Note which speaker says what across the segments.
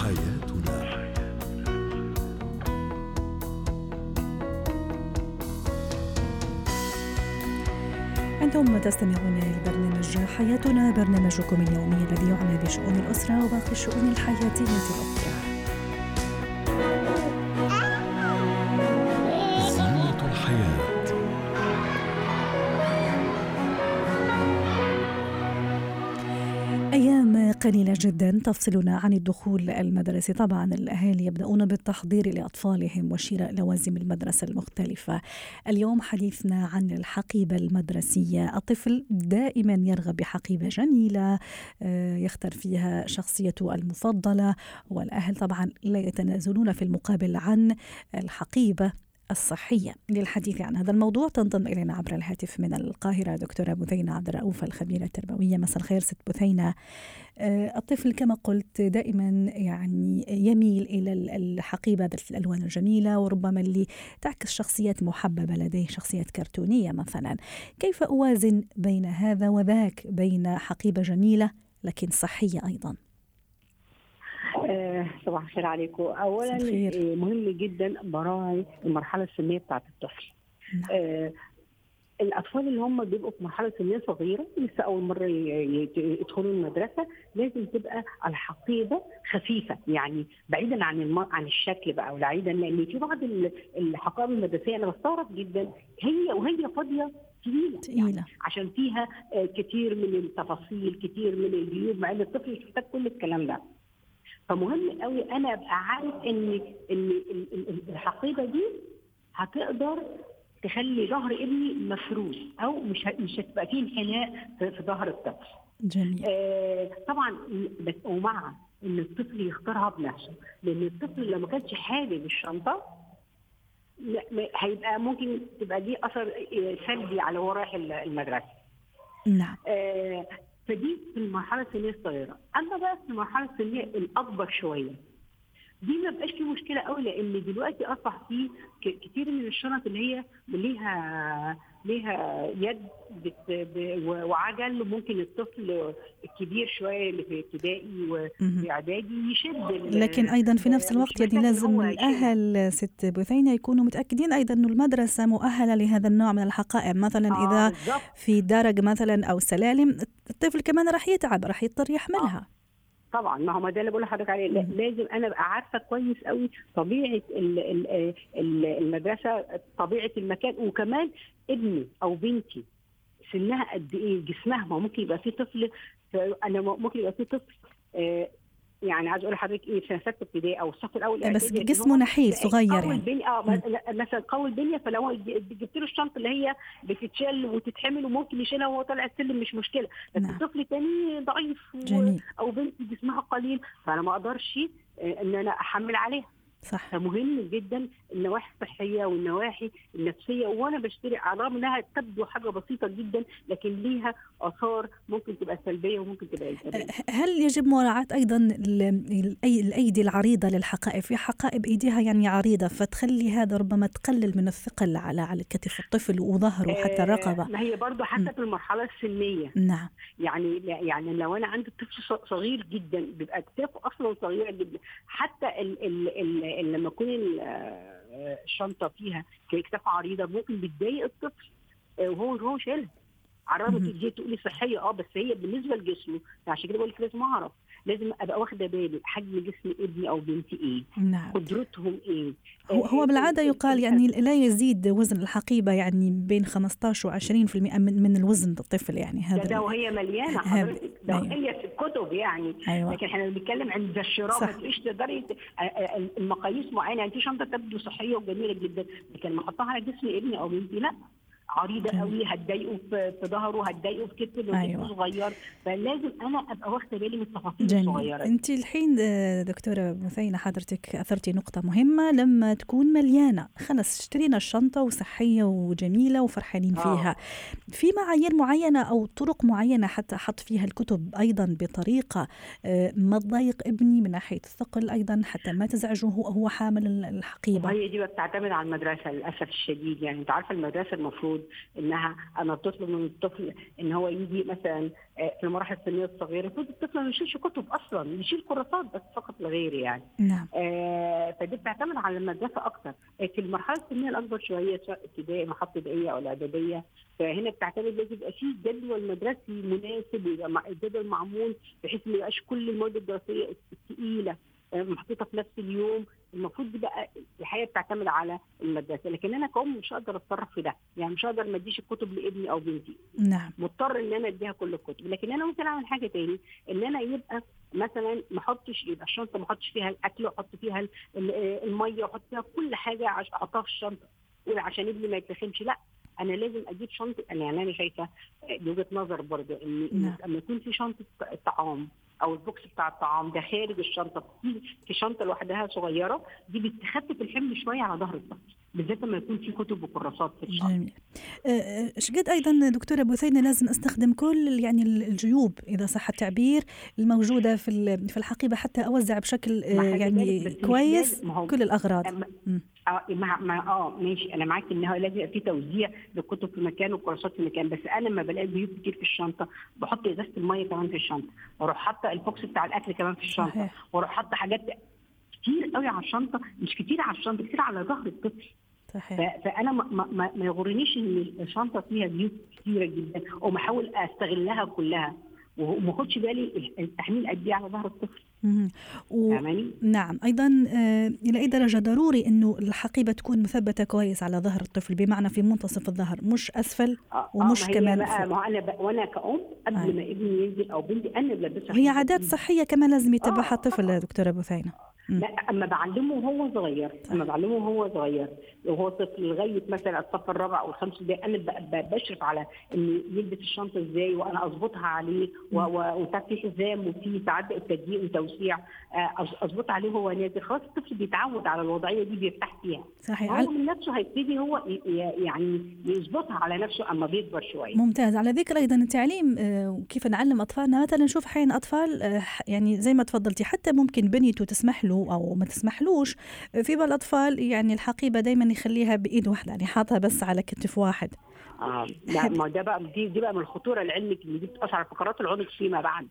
Speaker 1: حياتنا. أنتم تستمعون لبرنامج حياتنا برنامجكم اليومي الذي يعنى بشؤون الأسرة وباقي الشؤون الحياتية الأخرى. أيام قليلة جدا تفصلنا عن الدخول المدرسي. طبعا الأهالي يبدأون بالتحضير لأطفالهم وشراء لوازم المدرسة المختلفة. اليوم حديثنا عن الحقيبة المدرسية. الطفل دائما يرغب بحقيبة جميلة آه، يختار فيها شخصيته المفضلة والأهل طبعا لا يتنازلون في المقابل عن الحقيبة الصحية للحديث عن هذا الموضوع. تنضم إلينا عبر الهاتف من القاهرة دكتورة بثينة عبد الرؤوف الخبيرة التربوية. مساء الخير ست بثينة. آه، الطفل كما قلت دائما يعني يميل إلى الحقيبة ذات الألوان الجميلة وربما اللي تعكس شخصيات محببة لديه شخصيات كرتونية مثلا. كيف أوازن بين هذا وذاك بين حقيبة جميلة لكن صحية أيضا؟
Speaker 2: صباح الخير عليكم اولا. آه، مهم جدا براعي المرحلة السنية بتاعت الطفل
Speaker 1: نعم.
Speaker 2: آه، الأطفال اللي هم بيبقوا في مرحلة سنية صغيرة لسه أول مرة يدخلوا المدرسة لازم تبقى الحقيبه خفيفة يعني بعيدا عن الم... عن الشكل بقى وبعيدا لأن في بعض ال- الحقائب المدرسية أنا بستغرب جدا هي وهي فاضية
Speaker 1: تقيلة
Speaker 2: عشان فيها آه، كتير من التفاصيل كتير من الجيوب مع إن الطفل مش محتاج كل الكلام ده فمهم قوي أنا أبقى عارف إن إن ال- ال- الحقيبه دي هتقدر تخلي ظهر ابني مفروض أو مش مش هتبقى فيه انحناء في ظهر الطفل.
Speaker 1: جميل
Speaker 2: آه طبعا بس ومع إن الطفل يختارها بنفسه لأن الطفل لو ما كانش حابب الشنطة هيبقى ممكن تبقى دي أثر سلبي على هو رايح المدرسة.
Speaker 1: نعم
Speaker 2: آه، فدي في المرحلة السنيه الصغيرة. أما بقى في المرحلة السنيه الأكبر شوية دي ما بقاش في مشكلة قوي لأن دلوقتي أصبح في ك- كتير من الشنط اللي هي ليها ليها يد بت ب- و- وعجل وممكن الطفل الكبير شوية اللي في ابتدائي
Speaker 1: مهم.
Speaker 2: وفي اعدادي يشد
Speaker 1: لكن أيضا في نفس الوقت يعني لازم. الأهل ست بثينة يكونوا متأكدين أيضا إنه المدرسة مؤهلة لهذا النوع من الحقائب مثلا
Speaker 2: آه، إذا.
Speaker 1: في درج مثلا أو سلالم الطفل كمان راح يتعب راح يضطر يحملها
Speaker 2: طبعا ما هو ده اللي بقول لحضرتك عليه. لازم أنا أبقى عارفة كويس قوي طبيعة ال- ال- ال- المدرسة طبيعة المكان وكمان ابني أو بنتي سنها قد إيه جسمها ما ممكن يبقى في طفل أنا ممكن يبقى في طفل آه، يعني عايز أقول لحضرتك إيه في سته ابتدائي أو الصف الأول
Speaker 1: بس جسمه
Speaker 2: هو
Speaker 1: نحيل صغير يعني.
Speaker 2: آه مثلا قوي البنية فلو جبت له الشنطة اللي هي بتتشال وتتحمل وممكن يشيلها وهو طالع السلم مش مشكلة. بس
Speaker 1: نعم.
Speaker 2: الطفل الثاني ضعيف و-
Speaker 1: جميل.
Speaker 2: أو بنت جسمها قليل فأنا ما أقدرش آه، إن أنا أحمل عليها.
Speaker 1: صح.
Speaker 2: فمهم جدا النواحي الصحية والنواحي النفسية وأنا بشتري على الرغم انها تبدو حاجة بسيطة جدا لكن ليها آثار ممكن تبقى سلبية وممكن تبقى إيجابية.
Speaker 1: هل يجب مراعاة أيضا ال- الأي- الأيدي العريضة للحقائب؟ في حقائب أيديها يعني عريضة فتخلي هذا ربما تقلل من الثقل على على كتف الطفل وظهره حتى
Speaker 2: آه،
Speaker 1: الرقبة.
Speaker 2: ما هي برضو حسب المرحلة السنية.
Speaker 1: نعم.
Speaker 2: يعني يعني لو أنا عندي طفل صغير جدا بيبقى كتافه أصلا صغيره جدا. حتى ال ال ال لما تكون آه، الشنطة فيها كتاف عريضة ممكن بتضايق الطفل آه، وهو وهو شايلها على الرغم. دي تقولي صحية آه بس هي بالنسبة لجسمه عشان كده بقول لك لازم أعرف لازم أبقى واخدة بالي حجم جسم ابني أو بنتي إيه
Speaker 1: نعم.
Speaker 2: قدرتهم إيه.
Speaker 1: هو هو
Speaker 2: آه،
Speaker 1: بالعادة
Speaker 2: ال-
Speaker 1: يقال
Speaker 2: ال-
Speaker 1: يعني لا يزيد وزن الحقيبة يعني بين 15 و 20% من من الوزن الطفل يعني
Speaker 2: ده
Speaker 1: هذا
Speaker 2: ده وهي
Speaker 1: مليانة
Speaker 2: حضرتك ده
Speaker 1: أيوة.
Speaker 2: هي في الكتب يعني.
Speaker 1: أيوة.
Speaker 2: لكن إحنا بنتكلم عن ذا الشراء. ما تبقيش تقدري آه، آه، المقاييس معينة يعني في شنطة تبدو صحية وجميلة جدا لكن لما أحطها على جسم ابني أو بنتي لا.
Speaker 1: عريضة.
Speaker 2: قوي هتضايقه في في ظهره هتضايقه في كتفه لو
Speaker 1: أيوة.
Speaker 2: صغير فلازم أنا أبقى واخدة بالي من التفاصيل
Speaker 1: جميل
Speaker 2: الصغيرة.
Speaker 1: أنت الحين آه، دكتورة مثينه حضرتك أثرتي نقطة مهمة لما تكون مليانة خلص اشترينا الشنطة وصحية وجميلة وفرحانين
Speaker 2: آه.
Speaker 1: فيها في معايير معينة أو طرق معينة حتى أحط فيها الكتب أيضا بطريقة آه، ما تضايق ابني من ناحية الثقل أيضا حتى ما تزعجه هو هو حامل الحقيبة
Speaker 2: وهي دي بتعتمد على المدرسة للأسف الشديد يعني أنت عارفة المدرسة المفروض المفروض إنها أنا طفل من الطفل إن هو يجي مثلا آه، في المراحل السنية الصغيرة المفروض الطفل ما يشيلش كتب أصلا يشيل كراسات بس فقط لا غير يعني.
Speaker 1: نعم.
Speaker 2: آه فدي بتعتمد على المدرسة أكتر. آه، في المرحلة السنية الأكبر شوية سواء ابتدائي محطة ابتدائيه أو الإعدادية فهنا بتعتمد لازم يبقى في جدول مدرسي مناسب ويبقى مع- الجدول معمول بحيث ما يبقاش كل المواد الدراسية الثقيله محطوطة في نفس اليوم. المفروض دي بقى الحقيقة بتعتمد على المدرسة. لكن أنا كأم مش هقدر أتصرف في ده. يعني مش هقدر ما أديش الكتب لابني أو بنتي.
Speaker 1: نعم.
Speaker 2: مضطر إن أنا أديها كل الكتب. لكن أنا ممكن أعمل حاجة تاني. إن أنا يبقى مثلا ما أحطش يبقى الشنطة ما أحطش فيها الأكل واحط فيها ال- المية واحط فيها كل حاجة عشان أحطها في الشنطة. ولا عشان ابني ما يتخنش لأ أنا لازم أجيب شنطة. يعني أنا شايفة آه، دي وجهة نظر برضه إن
Speaker 1: نعم.
Speaker 2: لما يكون في شنطة طعام أو البوكس بتاع الطعام ده خارج الشنطة. في شنطة لوحدها صغيرة. دي بتخفف الحمل شوية على ظهر الطفل بالذات لما يكون في كتب وكراسات في الشنطة.
Speaker 1: جميل. آه، شقد أيضا دكتورة بثينه لازم أستخدم كل يعني الجيوب إذا صح التعبير الموجودة في في الحقيبة حتى أوزع بشكل آه، يعني كويس كل الأغراض.
Speaker 2: آه مع آه ماشي. أنا معاك إن هو لازم يبقى في توزيع للكتب في مكان والكراسات في مكان. بس أنا لما بلاقي بيوت كتير في الشنطة بحط إزازة المية كمان في الشنطة. وأروح حاطة البوكس بتاع الأكل كمان في
Speaker 1: الشنطة.
Speaker 2: وأروح حاطة حاجات كتير قوي على الشنطة مش كتير على الشنطة كتير على ظهر الطفل.
Speaker 1: صحيح.
Speaker 2: فأنا ما, ما, ما- ما يغرنيش إن الشنطة فيها بيوت كتيرة جدا ومحاول أستغلها كلها. وما اخدش بالي التحميل قد إيه على ظهر الطفل.
Speaker 1: و... نعم أيضا آه، إلى أي درجة ضروري إنه الحقيبة تكون مثبتة كويس على ظهر الطفل بمعنى في منتصف الظهر مش أسفل
Speaker 2: آه،
Speaker 1: ومش
Speaker 2: آه، ما هي
Speaker 1: كمان
Speaker 2: بقى. ما أنا بقى وأنا كأم قبل
Speaker 1: أيوة.
Speaker 2: ما ابني ينزل أو بنتي أنا بلبسها شنطة
Speaker 1: عادات. صحية كمان لازم يتبعها
Speaker 2: آه،
Speaker 1: الطفل
Speaker 2: آه.
Speaker 1: دكتورة بثينه.
Speaker 2: لا أما بعلمه وهو صغير أما بعلمه وهو صغير وهو طفل لغاية مثلا الصف الرابع أو الخامس ده أنا بشرف على إنه يلبس الشنطة إزاي وأنا اظبطها عليه و- و- وساعات في حزام وفي ساعات تضييق وتوسيع آه، اظبط عليه وهو نازل. خلاص الطفل بيتعود على الوضعية دي بيرتاح فيها.
Speaker 1: صحيح.
Speaker 2: هو من نفسه هيبتدي هو يعني يظبطها على نفسه أما بيكبر شوية.
Speaker 1: ممتاز. على ذكر أيضا التعليم آه، وكيف نعلم أطفالنا مثلا نشوف أحيانا أطفال آه، يعني زي ما تفضلتي حتى ممكن بنيته تسمح له أو ما تسمحلوش في بعض الاطفال يعني الحقيبة دايما يخليها بإيد واحدة يعني حاطها بس على كتف واحد.
Speaker 2: آه لا ما ده بقى دي, دي بقى من الخطورة لعلمك إن دي بتأثر على فقرات العنق فيما بعد.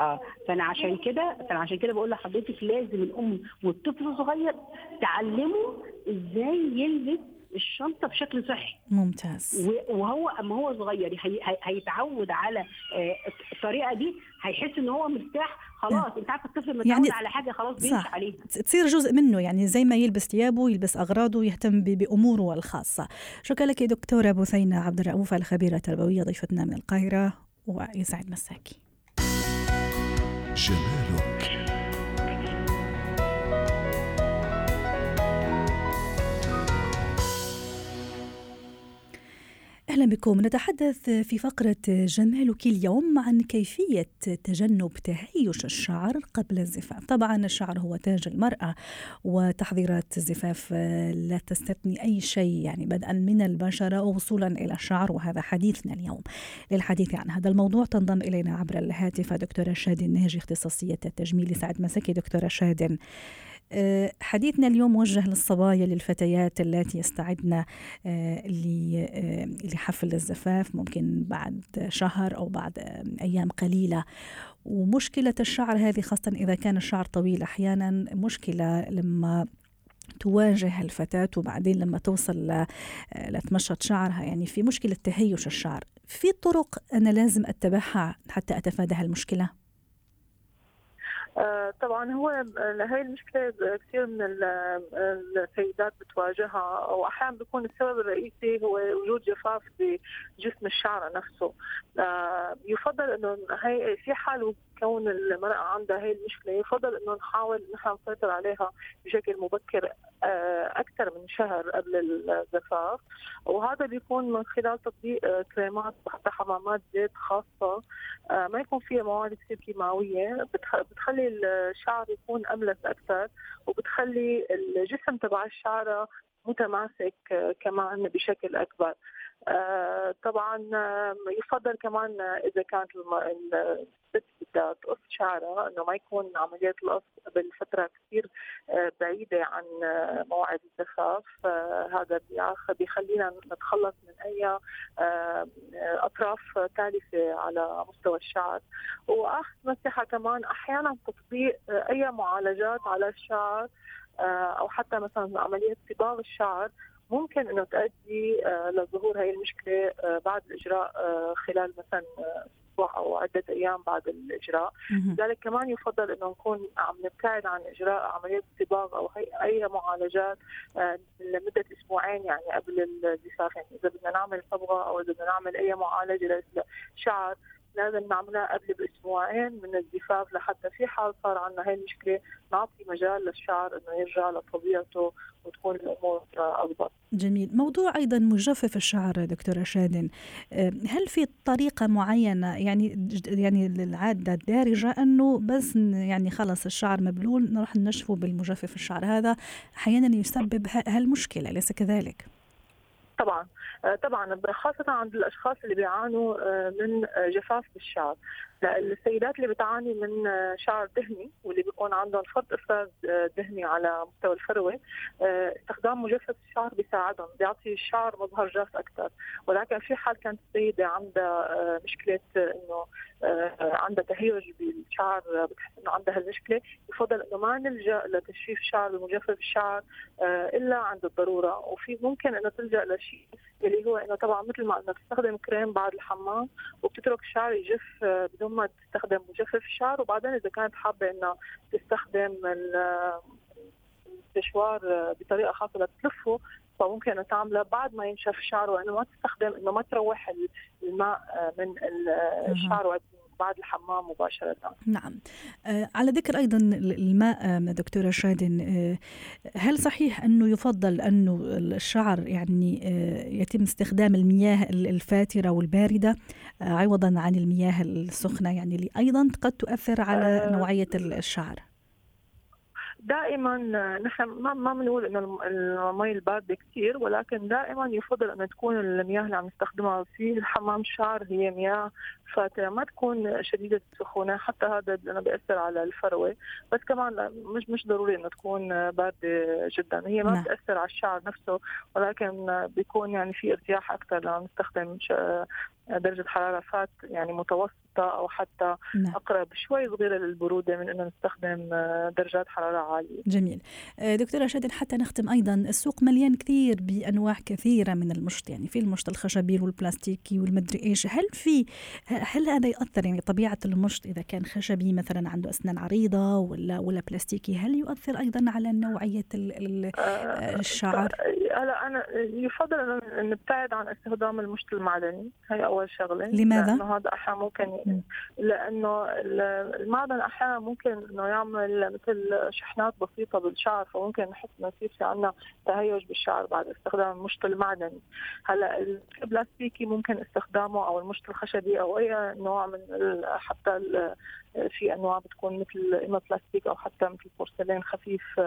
Speaker 2: آه فأنا عشان كده فأنا عشان كده بقول لحضرتك لازم الأم والطفل الصغير تعلمه إزاي يلبس الشنطة بشكل صحي.
Speaker 1: ممتاز.
Speaker 2: و- وهو أما هو صغير هي هي- هيتعود على آه، الطريقة دي هيحس إن هو مرتاح خلاص أنت عارفة الطفل متعود
Speaker 1: يعني
Speaker 2: على حاجة خلاص بيمشي عليها.
Speaker 1: تصير جزء منه يعني زي ما يلبس ثيابه يلبس أغراضه يهتم ب- بأموره الخاصة. شكرا لك دكتورة بثينه عبد الرؤوف الخبيرة التربوية ضيفتنا من القاهرة ويسعد مساكي.
Speaker 3: جمالك
Speaker 1: أهلا بكم. نتحدث في فقرة جمالك اليوم عن كيفية تجنب تهيش الشعر قبل الزفاف. طبعا الشعر هو تاج المرأة وتحضيرات الزفاف لا تستثني أي شيء يعني بدءا من البشرة ووصولا إلى الشعر وهذا حديثنا اليوم. للحديث عن هذا الموضوع تنضم إلينا عبر الهاتف دكتورة شادن ناجي اختصاصية التجميل. يسعد مساكي دكتورة شادن. آه، حديثنا اليوم موجه للصبايا للفتيات اللاتي يستعدن آه، آه، لحفل الزفاف ممكن بعد شهر أو بعد آه، أيام قليلة. ومشكلة الشعر هذه خاصة إذا كان الشعر طويل أحيانا مشكلة لما تواجه الفتاة وبعدين لما توصل آه، لتمشط شعرها. يعني في مشكلة تهيش الشعر. في طرق أنا لازم أتبعها حتى أتفادى هالمشكلة
Speaker 4: آه، طبعا هو آه، هاي المشكلة كثير من ال- السيدات بتواجهها واحيانا بيكون السبب الرئيسي هو وجود جفاف بجسم الشعر نفسه. آه، يفضل إنه هي في حال كون المرأة عندها هي المشكلة يفضل إنه نحاول نحن نسيطر عليها بشكل مبكر آه، أكثر من شهر قبل الزفاف. وهذا بيكون من خلال تطبيق آه، كريمات وحتى حمامات زيت خاصة. آه، ما يكون فيها مواد كثير كيماوية. بتخ- بتخلي الشعر يكون أملس أكثر وبتخلي الجسم تبع الشعرة متماسك كمان بشكل أكبر. طبعا يفضل كمان إذا كانت الست بدها تقص شعرها إنه ما يكون عمليات القص قبل فتره كثير بعيدة عن موعد الزفاف هذا بيخلينا نتخلص من أي أطراف تالفة على مستوى الشعر. واخر نصيحة كمان أحيانا تطبيق أي معالجات على الشعر أو حتى مثلا عملية صباغ الشعر ممكن إنه تؤدي آه، لظهور هاي المشكلة آه، بعد الإجراء آه، خلال مثلا أسبوع أو عدة أيام بعد الإجراء، لذلك كمان يفضل إنه نكون عم نبتعد عن إجراء عمليه صباغ أو أي معالجات لمدة أسبوعين يعني قبل الزفاف يعني إذا بدنا نعمل صبغة أو إذا بدنا نعمل أي معالجة للشعر لازم نعملها قبل بأسبوعين من الزفاف لحتى في حال صار عندنا هاي المشكلة نعطي مجال للشعر إنه يرجع لطبيعته وتكون الأمور أضبط.
Speaker 1: جميل، موضوع أيضا مجفف الشعر دكتوره شادن، هل في طريقة معينة يعني يعني العاده الدارجة إنه بس يعني خلص الشعر مبلول نروح ننشفه بالمجفف الشعر، هذا أحيانا يسبب هالمشكلة أليس كذلك؟
Speaker 4: طبعا. آه، طبعا خاصة عند الأشخاص اللي بيعانوا آه، من آه، جفاف بالشعر. السيدات اللي بتعاني من شعر دهني واللي بيكون عندهم فرط إفراز دهني على مستوى الفروة استخدام مجفف الشعر بيساعدهم بيعطي الشعر مظهر جاف أكثر. ولكن في حال كانت السيدة عندها مشكلة إنه عندها تهيج بالشعر بتحس إنه عندها هالمشكلة يفضل إنه ما نلجأ لتجفيف الشعر بمجفف الشعر إلا عند الضرورة. وفي ممكن إنه تلجأ لشيء اللي هو إنه طبعا مثل ما إنه تستخدم كريم بعد الحمام وبتترك الشعر يجف بدون ما تستخدم مجفف الشعر وبعدين إذا كانت حابة إنه تستخدم السشوار بطريقة خاصة لتلفه فممكن إنه تعمله بعد ما ينشف الشعر وانه ما تستخدم إنه ما تروح الماء من الشعر وقت بعد الحمام مباشرة.
Speaker 1: نعم. آه على ذكر أيضا الماء دكتورة شادن آه هل صحيح أنه يفضل أنه الشعر يعني آه يتم استخدام المياه الفاترة والباردة عوضا عن المياه السخنة يعني اللي أيضا قد تؤثر على نوعية الشعر؟
Speaker 4: دائما نحن ما ما بنقول إنه المي البارده كثير ولكن دائما يفضل إنه تكون المياه اللي عم نستخدمها في الحمام الشعر هي مياه فاترة ما تكون شديدة السخونة حتى هذا لأنه بيأثر على الفروة بس كمان مش مش ضروري إنه تكون باردة جدا هي ما نعم. بتأثر على الشعر نفسه ولكن بيكون يعني في ارتياح أكثر لما نستخدم درجة حرارة فات يعني متوسطة أو حتى نعم. أقرب شوي صغيرة للبرودة من إنه نستخدم آه، درجات حرارة عالية.
Speaker 1: جميل. آه، دكتورة شادن حتى نختم أيضا السوق مليان كثير بأنواع كثيرة من المشط يعني في المشط الخشبي والبلاستيكي والمدري إيش، هل في هل هذا يؤثر يعني طبيعة المشط إذا كان خشبي مثلا عنده أسنان عريضة ولا ولا بلاستيكي هل يؤثر أيضا على نوعية آه، الشعر؟
Speaker 4: هلا أنا يفضل ان نبتعد عن استخدام المشط المعدني هي أول شغلة
Speaker 1: لماذا؟
Speaker 4: لأنه هذا أحيانا ممكن لأنه المعدن أحيانا ممكن إنه يعمل مثل شحنات بسيطة بالشعر فممكن نحس إنه يصير في عندنا تهيج بالشعر بعد استخدام المشط المعدني هلأ البلاستيكي ممكن استخدامه أو المشط الخشبي أو أي نوع من حتى في أنواع بتكون مثل إما بلاستيك أو حتى مثل بورسلين خفيف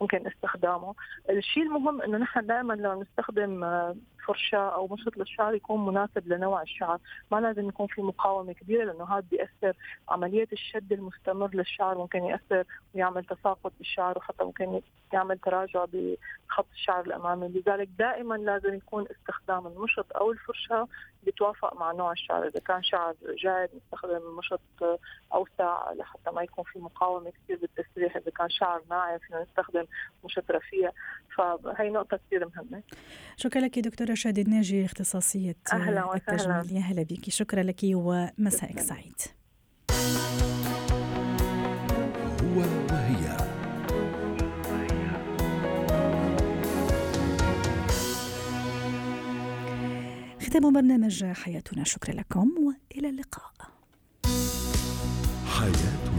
Speaker 4: ممكن استخدامه. الشيء المهم إنه نحن دائما لما نستخدم فرشاة أو مشط للشعر يكون مناسب لنوع الشعر، ما لازم يكون في مقاومة كبيرة لأنه هذا بيأثر عملية الشد المستمر للشعر ممكن يأثر ويعمل تساقط بالشعر وحتى ممكن يعمل تراجع بخط الشعر الأمامي، لذلك دائما لازم يكون استخدام المشط أو الفرشاة بتوافق مع نوع الشعر، إذا كان شعر جاد نستخدم مشط أوسع لحتى ما يكون في مقاومة كثير بالتسريح، إذا كان شعر ناعم فينا نستخدم مشط رفيع، فهي نقطة كثير مهمة.
Speaker 1: شكرا لك دكتوره شادي الناجي اختصاصية
Speaker 4: أهلا
Speaker 1: التجميل. يا هلا بك. شكرا لك ومسائك سعيد. هو نختم برنامج حياتنا. شكرا لكم وإلى اللقاء. حياتنا.